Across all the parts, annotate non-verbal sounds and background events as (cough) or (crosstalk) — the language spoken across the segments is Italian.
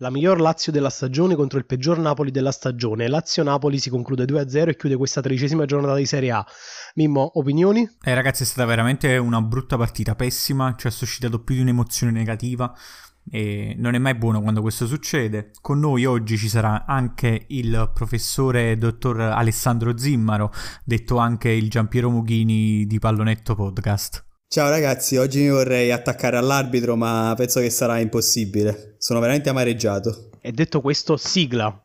La miglior Lazio della stagione contro il peggior Napoli della stagione. Lazio-Napoli si conclude 2-0 e chiude questa tredicesima giornata di Serie A. Mimmo, opinioni? Eh ragazzi, è stata veramente una brutta partita, pessima, ci ha suscitato più di un'emozione negativa e non è mai buono quando questo succede. Con noi oggi ci sarà anche il professore dottor Alessandro Zimmaro, detto anche il Giampiero Mughini di Pallonetto Podcast. Ciao ragazzi, oggi mi vorrei attaccare all'arbitro, ma penso che sarà impossibile. Sono veramente amareggiato. E detto questo, sigla.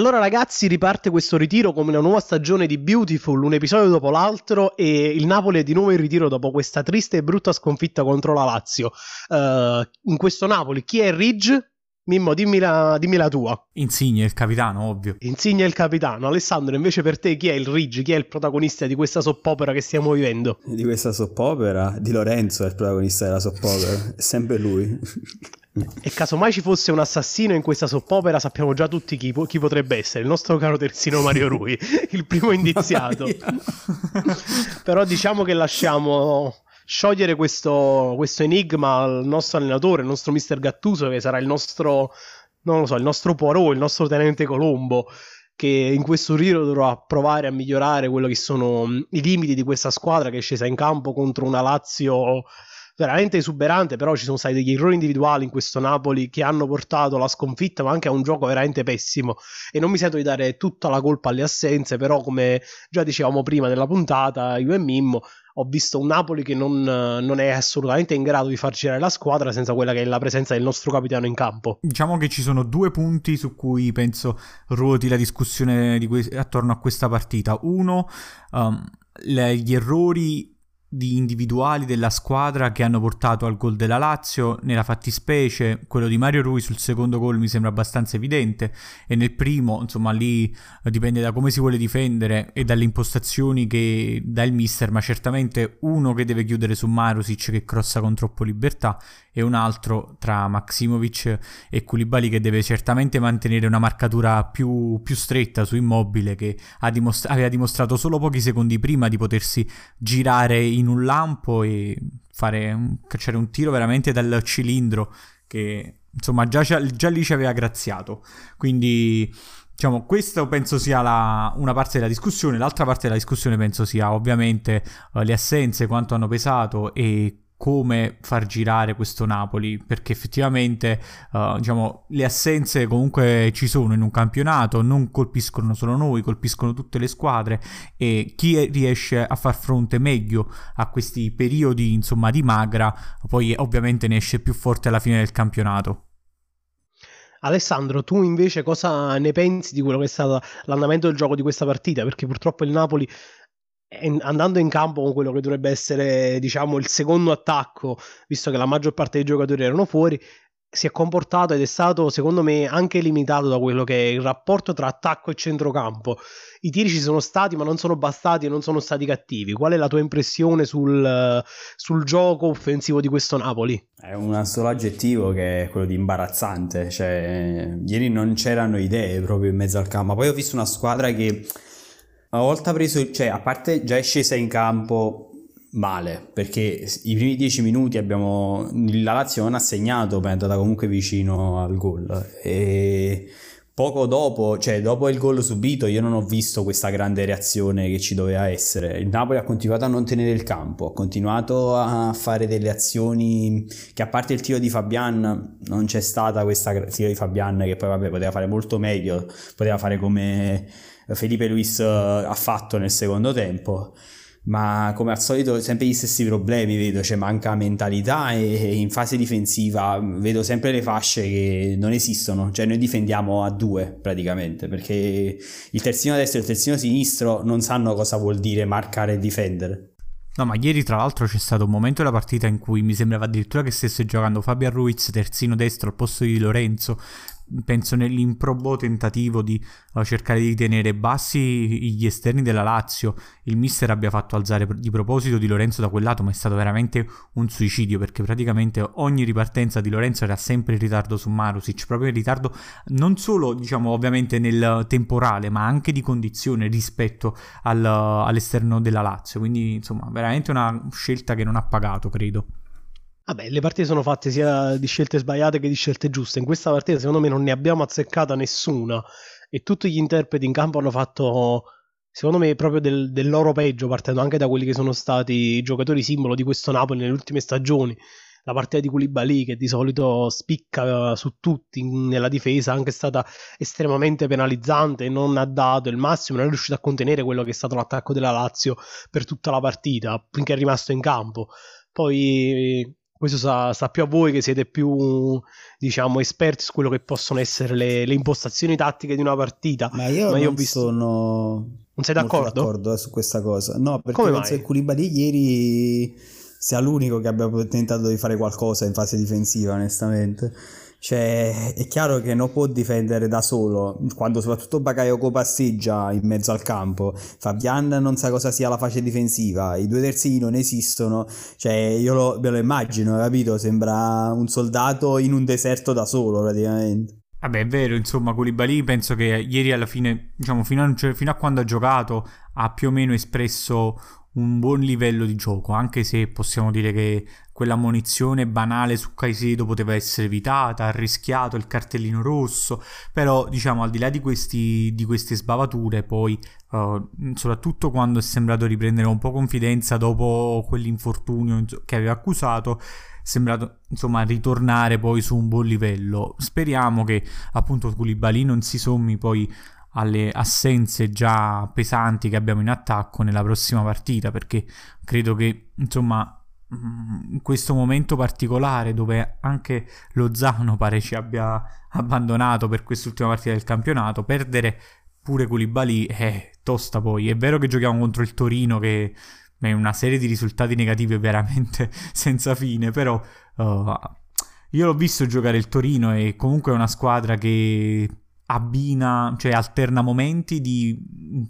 Allora ragazzi riparte questo ritiro come una nuova stagione di Beautiful, un episodio dopo l'altro e il Napoli è di nuovo in ritiro dopo questa triste e brutta sconfitta contro la Lazio. Uh, in questo Napoli chi è Ridge? Mimmo, dimmi la, dimmi la, tua. Insigne, il capitano, ovvio. Insigne il capitano. Alessandro, invece per te chi è il Ridge? Chi è il protagonista di questa soppopera che stiamo vivendo? Di questa soppopera? Di Lorenzo è il protagonista della soppopera. è sempre lui. E casomai ci fosse un assassino in questa soppopera, sappiamo già tutti chi, chi potrebbe essere. Il nostro caro terzino Mario Rui, (laughs) il primo indiziato. (laughs) Però diciamo che lasciamo sciogliere questo, questo, enigma al nostro allenatore, il nostro mister Gattuso, che sarà il nostro, non lo so, il nostro Poirot, il nostro tenente Colombo che in questo ritiro dovrà provare a migliorare quello che sono i limiti di questa squadra che è scesa in campo contro una Lazio veramente esuberante, però ci sono stati degli errori individuali in questo Napoli che hanno portato alla sconfitta, ma anche a un gioco veramente pessimo. E non mi sento di dare tutta la colpa alle assenze, però come già dicevamo prima nella puntata, io e Mimmo, ho visto un Napoli che non, non, è assolutamente in grado di far girare la squadra senza quella che è la presenza del nostro capitano in campo. Diciamo che ci sono due punti su cui penso ruoti la discussione que- attorno a questa partita. Uno, um, le, gli errori di individuali della squadra che hanno portato al gol della Lazio, nella fattispecie quello di Mario Rui sul secondo gol mi sembra abbastanza evidente e nel primo insomma lì eh, dipende da come si vuole difendere e dalle impostazioni che dà il mister ma certamente uno che deve chiudere su Marusic che crossa con troppo libertà e un altro tra Maximovic e Koulibaly che deve certamente mantenere una marcatura più, più stretta su Immobile che dimostra- aveva dimostrato solo pochi secondi prima di potersi girare in un lampo e fare cacciare un tiro veramente dal cilindro che insomma già, già lì ci aveva graziato. Quindi Diciamo, questa penso sia la, una parte della discussione, l'altra parte della discussione penso sia ovviamente uh, le assenze, quanto hanno pesato e come far girare questo Napoli perché effettivamente uh, diciamo le assenze comunque ci sono in un campionato non colpiscono solo noi colpiscono tutte le squadre e chi riesce a far fronte meglio a questi periodi insomma di magra poi ovviamente ne esce più forte alla fine del campionato Alessandro, tu invece cosa ne pensi di quello che è stato l'andamento del gioco di questa partita? Perché purtroppo il Napoli andando in campo con quello che dovrebbe essere, diciamo, il secondo attacco, visto che la maggior parte dei giocatori erano fuori, si è comportato ed è stato, secondo me, anche limitato da quello che è il rapporto tra attacco e centrocampo. I tiri ci sono stati, ma non sono bastati e non sono stati cattivi. Qual è la tua impressione sul, sul gioco offensivo di questo Napoli? È un solo aggettivo che è quello di imbarazzante. Cioè, ieri non c'erano idee proprio in mezzo al campo. Poi ho visto una squadra che una volta preso, cioè a parte già è scesa in campo male, perché i primi dieci minuti abbiamo, la Lazio non ha segnato, ma è andata comunque vicino al gol. E poco dopo, cioè dopo il gol subito, io non ho visto questa grande reazione che ci doveva essere. Il Napoli ha continuato a non tenere il campo, ha continuato a fare delle azioni che a parte il tiro di Fabian non c'è stata questa tiro di Fabian che poi vabbè poteva fare molto meglio, poteva fare come Felipe Luis eh, ha fatto nel secondo tempo ma come al solito sempre gli stessi problemi vedo, cioè manca mentalità e in fase difensiva vedo sempre le fasce che non esistono, cioè noi difendiamo a due praticamente perché il terzino destro e il terzino sinistro non sanno cosa vuol dire marcare e difendere. No, ma ieri tra l'altro c'è stato un momento della partita in cui mi sembrava addirittura che stesse giocando Fabian Ruiz terzino destro al posto di Lorenzo penso nell'improbo tentativo di uh, cercare di tenere bassi gli esterni della Lazio, il mister abbia fatto alzare di proposito di Lorenzo da quel lato, ma è stato veramente un suicidio perché praticamente ogni ripartenza di Lorenzo era sempre in ritardo su Marusic, proprio in ritardo non solo diciamo ovviamente nel temporale, ma anche di condizione rispetto al, all'esterno della Lazio, quindi insomma veramente una scelta che non ha pagato, credo. Vabbè, le partite sono fatte sia di scelte sbagliate che di scelte giuste. In questa partita, secondo me, non ne abbiamo azzeccata nessuna. E tutti gli interpreti in campo hanno fatto, secondo me, proprio del, del loro peggio, partendo anche da quelli che sono stati i giocatori simbolo di questo Napoli nelle ultime stagioni. La partita di Koulibaly, che di solito spicca su tutti nella difesa, anche è stata estremamente penalizzante, non ha dato il massimo, non è riuscito a contenere quello che è stato l'attacco della Lazio per tutta la partita, finché è rimasto in campo. Poi questo sa, sa, più a voi che siete più diciamo esperti su quello che possono essere le, le impostazioni tattiche di una partita ma io, ma io non ho visto sono non sei d'accordo? d'accordo su questa cosa no perché Come penso mai? che Koulibaly ieri sia l'unico che abbia tentato di fare qualcosa in fase difensiva onestamente cioè, è chiaro che non può difendere da solo, quando soprattutto Bakayoko passeggia in mezzo al campo, Fabian non sa cosa sia la fase difensiva, i due terzini non esistono, cioè io lo, me lo immagino, capito? Sembra un soldato in un deserto da solo praticamente. Vabbè, è vero, insomma, Koulibaly penso che ieri alla fine, diciamo, fino a, cioè, fino a quando ha giocato, ha più o meno espresso un buon livello di gioco, anche se possiamo dire che quella munizione banale su Caicedo poteva essere evitata, ha rischiato il cartellino rosso, però diciamo al di là di, questi, di queste sbavature poi uh, soprattutto quando è sembrato riprendere un po' confidenza dopo quell'infortunio che aveva accusato è sembrato insomma ritornare poi su un buon livello. Speriamo che appunto Koulibaly non si sommi poi alle assenze già pesanti che abbiamo in attacco nella prossima partita perché credo che insomma mm, in questo momento particolare dove anche Lozano pare ci abbia abbandonato per quest'ultima partita del campionato perdere pure Koulibaly è tosta poi. È vero che giochiamo contro il Torino che è una serie di risultati negativi veramente (laughs) senza fine però uh, io l'ho visto giocare il Torino e comunque è una squadra che abbina, cioè alterna momenti di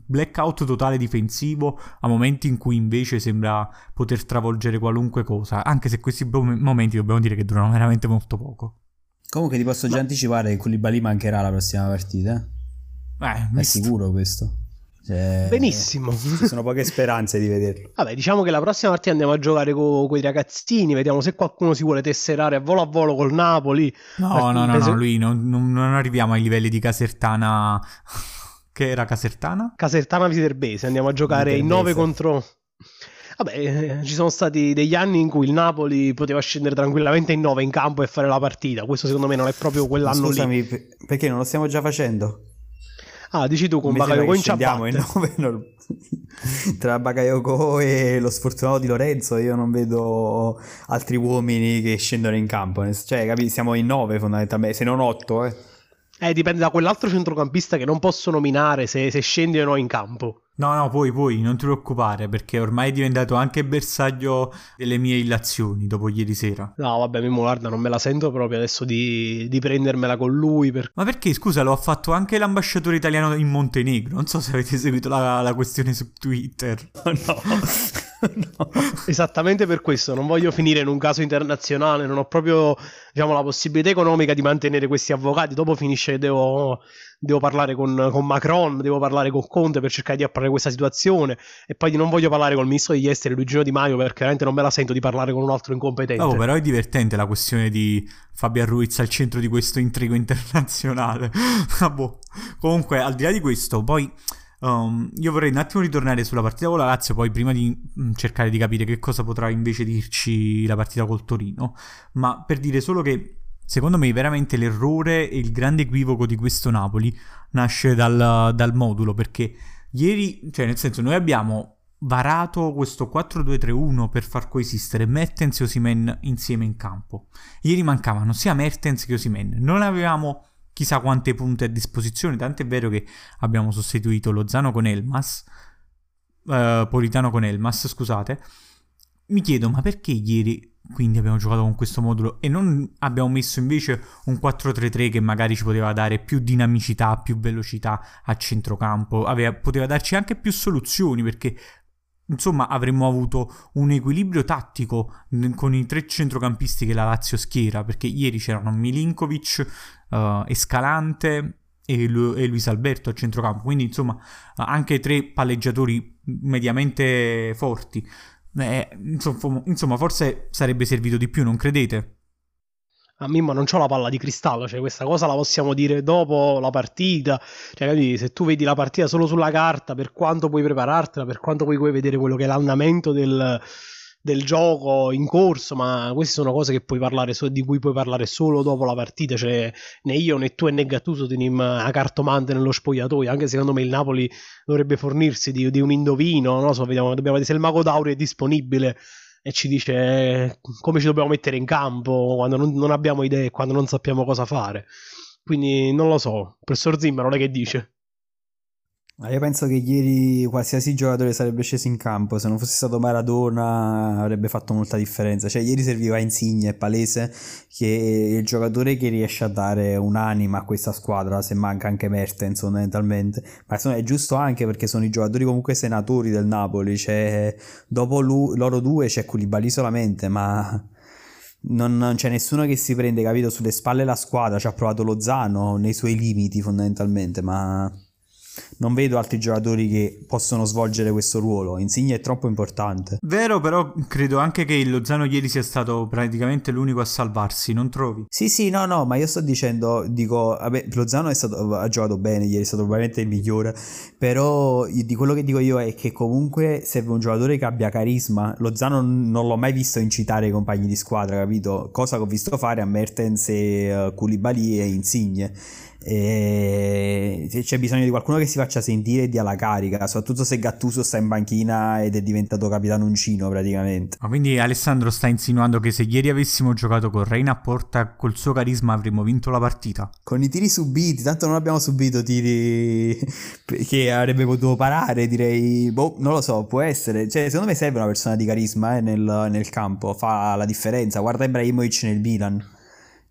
blackout totale difensivo a momenti in cui invece sembra poter travolgere qualunque cosa, anche se questi momenti dobbiamo dire che durano veramente molto poco. Comunque ti posso già Ma... anticipare che Koulibaly mancherà la prossima partita. Eh, è sicuro questo. Cioè, Benissimo. Ci sono poche speranze di vederlo. (laughs) Vabbè, diciamo che la prossima partita andiamo a giocare con quei ragazzini. Vediamo se qualcuno si vuole tesserare a volo a volo col Napoli. No, no, no, no, lui non, non, arriviamo ai livelli di Casertana. (laughs) che era Casertana? Casertana Viterbese. Andiamo a giocare in 9 contro. Vabbè, eh, ci sono stati degli anni in cui il Napoli poteva scendere tranquillamente in 9 in campo e fare la partita. Questo secondo me non è proprio quell'anno Scusami, lì. perché non lo stiamo già facendo? Ah, dici tu con Bakayoko in ciabatte. Non... (laughs) Tra Bakayoko e lo sfortunato di Lorenzo io non vedo altri uomini che scendono in campo. Cioè, capi? Siamo in nove fondamentalmente, se non otto, eh. Eh, dipende da quell'altro centrocampista che non posso nominare se, se scendi o no in campo. No, no, poi, poi, non ti preoccupare perché ormai è diventato anche bersaglio delle mie illazioni dopo ieri sera. No, vabbè, Mimo, guarda, non me la sento proprio adesso di, di prendermela con lui. Per... Ma perché, scusa, lo ha fatto anche l'ambasciatore italiano in Montenegro. Non so se avete seguito la, la questione su Twitter. (laughs) no. (laughs) no. Esattamente per questo, non voglio finire in un caso internazionale, non ho proprio diciamo, la possibilità economica di mantenere questi avvocati, dopo finisce che devo devo parlare con, con, Macron, devo parlare con Conte per cercare di apparare questa situazione e poi non voglio parlare con il ministro degli esteri Luigino Di Maio perché veramente non me la sento di parlare con un altro incompetente. Oh, però è divertente la questione di Fabio Ruiz al centro di questo intrigo internazionale. (laughs) Vabbè. Comunque, al di là di questo, poi... Um, io vorrei un attimo ritornare sulla partita con la Lazio, poi prima di mm, cercare di capire che cosa potrà invece dirci la partita col Torino, ma per dire solo che Secondo me veramente l'errore e il grande equivoco di questo Napoli nasce dal, dal modulo perché ieri, cioè nel senso noi abbiamo varato questo 4-2-3-1 per far coesistere Mertens e Osimen insieme in campo. Ieri mancavano sia Mertens che Osimen. Non avevamo chissà quante punte a disposizione, tanto è vero che abbiamo sostituito Lozano con Elmas, uh, Politano con Elmas, scusate, mi chiedo, ma perché ieri quindi abbiamo giocato con questo modulo e non abbiamo messo invece un 4-3-3 che magari ci poteva dare più dinamicità, più velocità a centrocampo, aveva, poteva darci anche più soluzioni perché insomma avremmo avuto un equilibrio tattico con i tre centrocampisti che la Lazio schiera perché ieri c'erano Milinkovic, uh, Escalante e, Lu- e Luis Alberto a centrocampo quindi insomma anche tre palleggiatori mediamente forti eh, insomma, insomma, forse sarebbe servito di più, non credete? A Mimmo non c'ho la palla di cristallo, cioè questa cosa la possiamo dire dopo la partita. Cioè, capi, se tu vedi la partita solo sulla carta, per quanto puoi preparartela, per quanto puoi vedere quello che è l'andamento del, del gioco in corso, ma queste sono cose che puoi parlare di cui puoi parlare solo dopo la partita. Cioè, né io né tu né Gattuso teniamo a cartomante nello spogliatoio. Anche secondo me il Napoli dovrebbe fornirsi di, di un indovino. No? So, vediamo, dobbiamo vedere se il Mago Dauri è disponibile e ci dice eh, come ci dobbiamo mettere in campo quando non, non abbiamo idee, quando non sappiamo cosa fare. Quindi non lo so. Professor Zimmer, non è che dice. Io penso che ieri qualsiasi giocatore sarebbe sceso in campo, se non fosse stato Maradona avrebbe fatto molta differenza. Cioè ieri serviva Insigne, è palese che è il giocatore che riesce a dare un'anima a questa squadra, se manca anche Mertens fondamentalmente. Ma insomma è giusto anche perché sono i giocatori comunque senatori del Napoli, cioè dopo lui, loro due c'è Koulibaly solamente, ma... Non, non, c'è nessuno che si prende, capito, sulle spalle la squadra, ci ha provato Lozano nei suoi limiti fondamentalmente, ma non vedo altri giocatori che possono svolgere questo ruolo. Insigne è troppo importante. Vero, però credo anche che Lozano ieri sia stato praticamente l'unico a salvarsi, non trovi? Sì, sì, no, no, ma io sto dicendo, dico, vabbè, Lozano stato, ha giocato bene ieri, è stato probabilmente il migliore, però di quello che dico io è che comunque serve un giocatore che abbia carisma. Lozano non l'ho mai visto incitare i compagni di squadra, capito? Cosa che ho visto fare a Mertens e uh, Koulibaly e Insigne e c'è bisogno di qualcuno che si faccia sentire e dia la carica, soprattutto se Gattuso sta in banchina ed è diventato capitano uncino praticamente. Ma quindi Alessandro sta insinuando che se ieri avessimo giocato con Reina a porta col suo carisma avremmo vinto la partita? Con i tiri subiti, tanto non abbiamo subito tiri (laughs) che avrebbe potuto parare, direi, boh, non lo so, può essere. Cioè, secondo me serve una persona di carisma eh, nel, nel campo, fa la differenza. Guarda Ibrahimovic nel Milan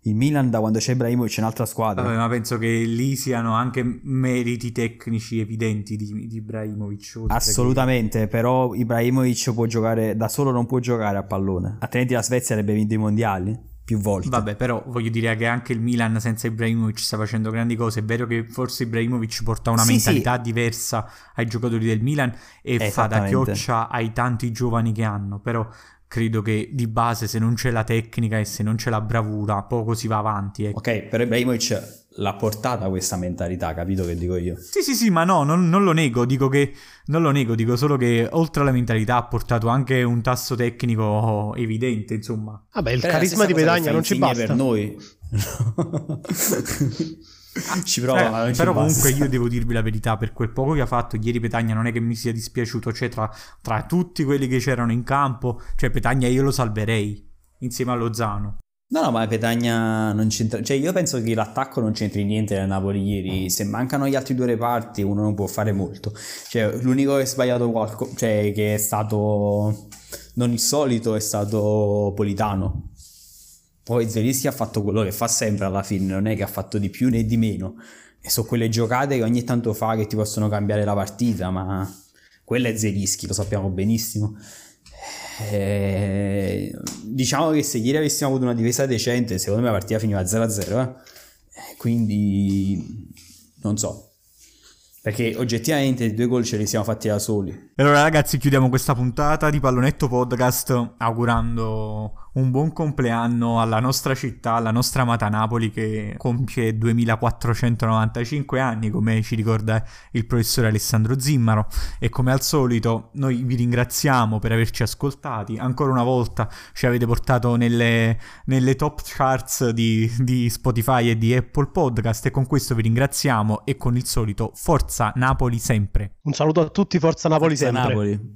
il Milan da quando c'è Ibrahimovic è un'altra squadra. Vabbè, ma penso che lì siano anche meriti tecnici evidenti di, di Ibrahimovic. Assolutamente, che... però Ibrahimovic può giocare da solo, non può giocare a pallone. Altrimenti la Svezia avrebbe vinto i mondiali più volte. Vabbè, però voglio dire che anche il Milan senza Ibrahimovic sta facendo grandi cose. È vero che forse Ibrahimovic porta una sì, mentalità sì. diversa ai giocatori del Milan e fa da chioccia ai tanti giovani che hanno, però credo che di base se non c'è la tecnica e se non c'è la bravura poco si va avanti. Ecco. Ok, però Ibrahimovic l'ha portata questa mentalità, capito che dico io? Sì, sì, sì, ma no, non, non, lo nego, dico che non lo nego, dico solo che oltre alla mentalità ha portato anche un tasso tecnico evidente, insomma. Vabbè, il però carisma di Pedagna non ci basta per noi. (laughs) Ci prova, eh, Però comunque io devo dirvi la verità, per quel poco che ha fatto ieri Petagna non è che mi sia dispiaciuto, cioè tra, tra tutti quelli che c'erano in campo, cioè Petagna io lo salverei insieme a Lozano. No, no, ma Petagna non c'entra. Cioè, io penso che l'attacco non c'entri niente nel Napoli ieri. Se mancano gli altri due reparti, uno non può fare molto. Cioè, l'unico che ha sbagliato qualcosa, cioè, che è stato non il solito, è stato Politano. Poi Zelischi ha fatto quello che fa sempre alla fine, non è che ha fatto di più né di meno. E sono quelle giocate che ogni tanto fa che ti possono cambiare la partita, ma quella è Zelischi, lo sappiamo benissimo. Eh, diciamo che se ieri avessimo avuto una difesa decente, secondo me la partita finiva 0-0. Eh? Quindi non so, perché oggettivamente i due gol ce li siamo fatti da soli. E allora ragazzi chiudiamo questa puntata di Pallonetto Podcast augurando un buon compleanno alla nostra città, alla nostra amata Napoli che compie 2495 anni come ci ricorda il professore Alessandro Zimmaro e come al solito noi vi ringraziamo per averci ascoltati, ancora una volta ci avete portato nelle, nelle top charts di, di Spotify e di Apple Podcast e con questo vi ringraziamo e con il solito Forza Napoli sempre. Un saluto a tutti, Forza Napoli Forza sempre. Napoli.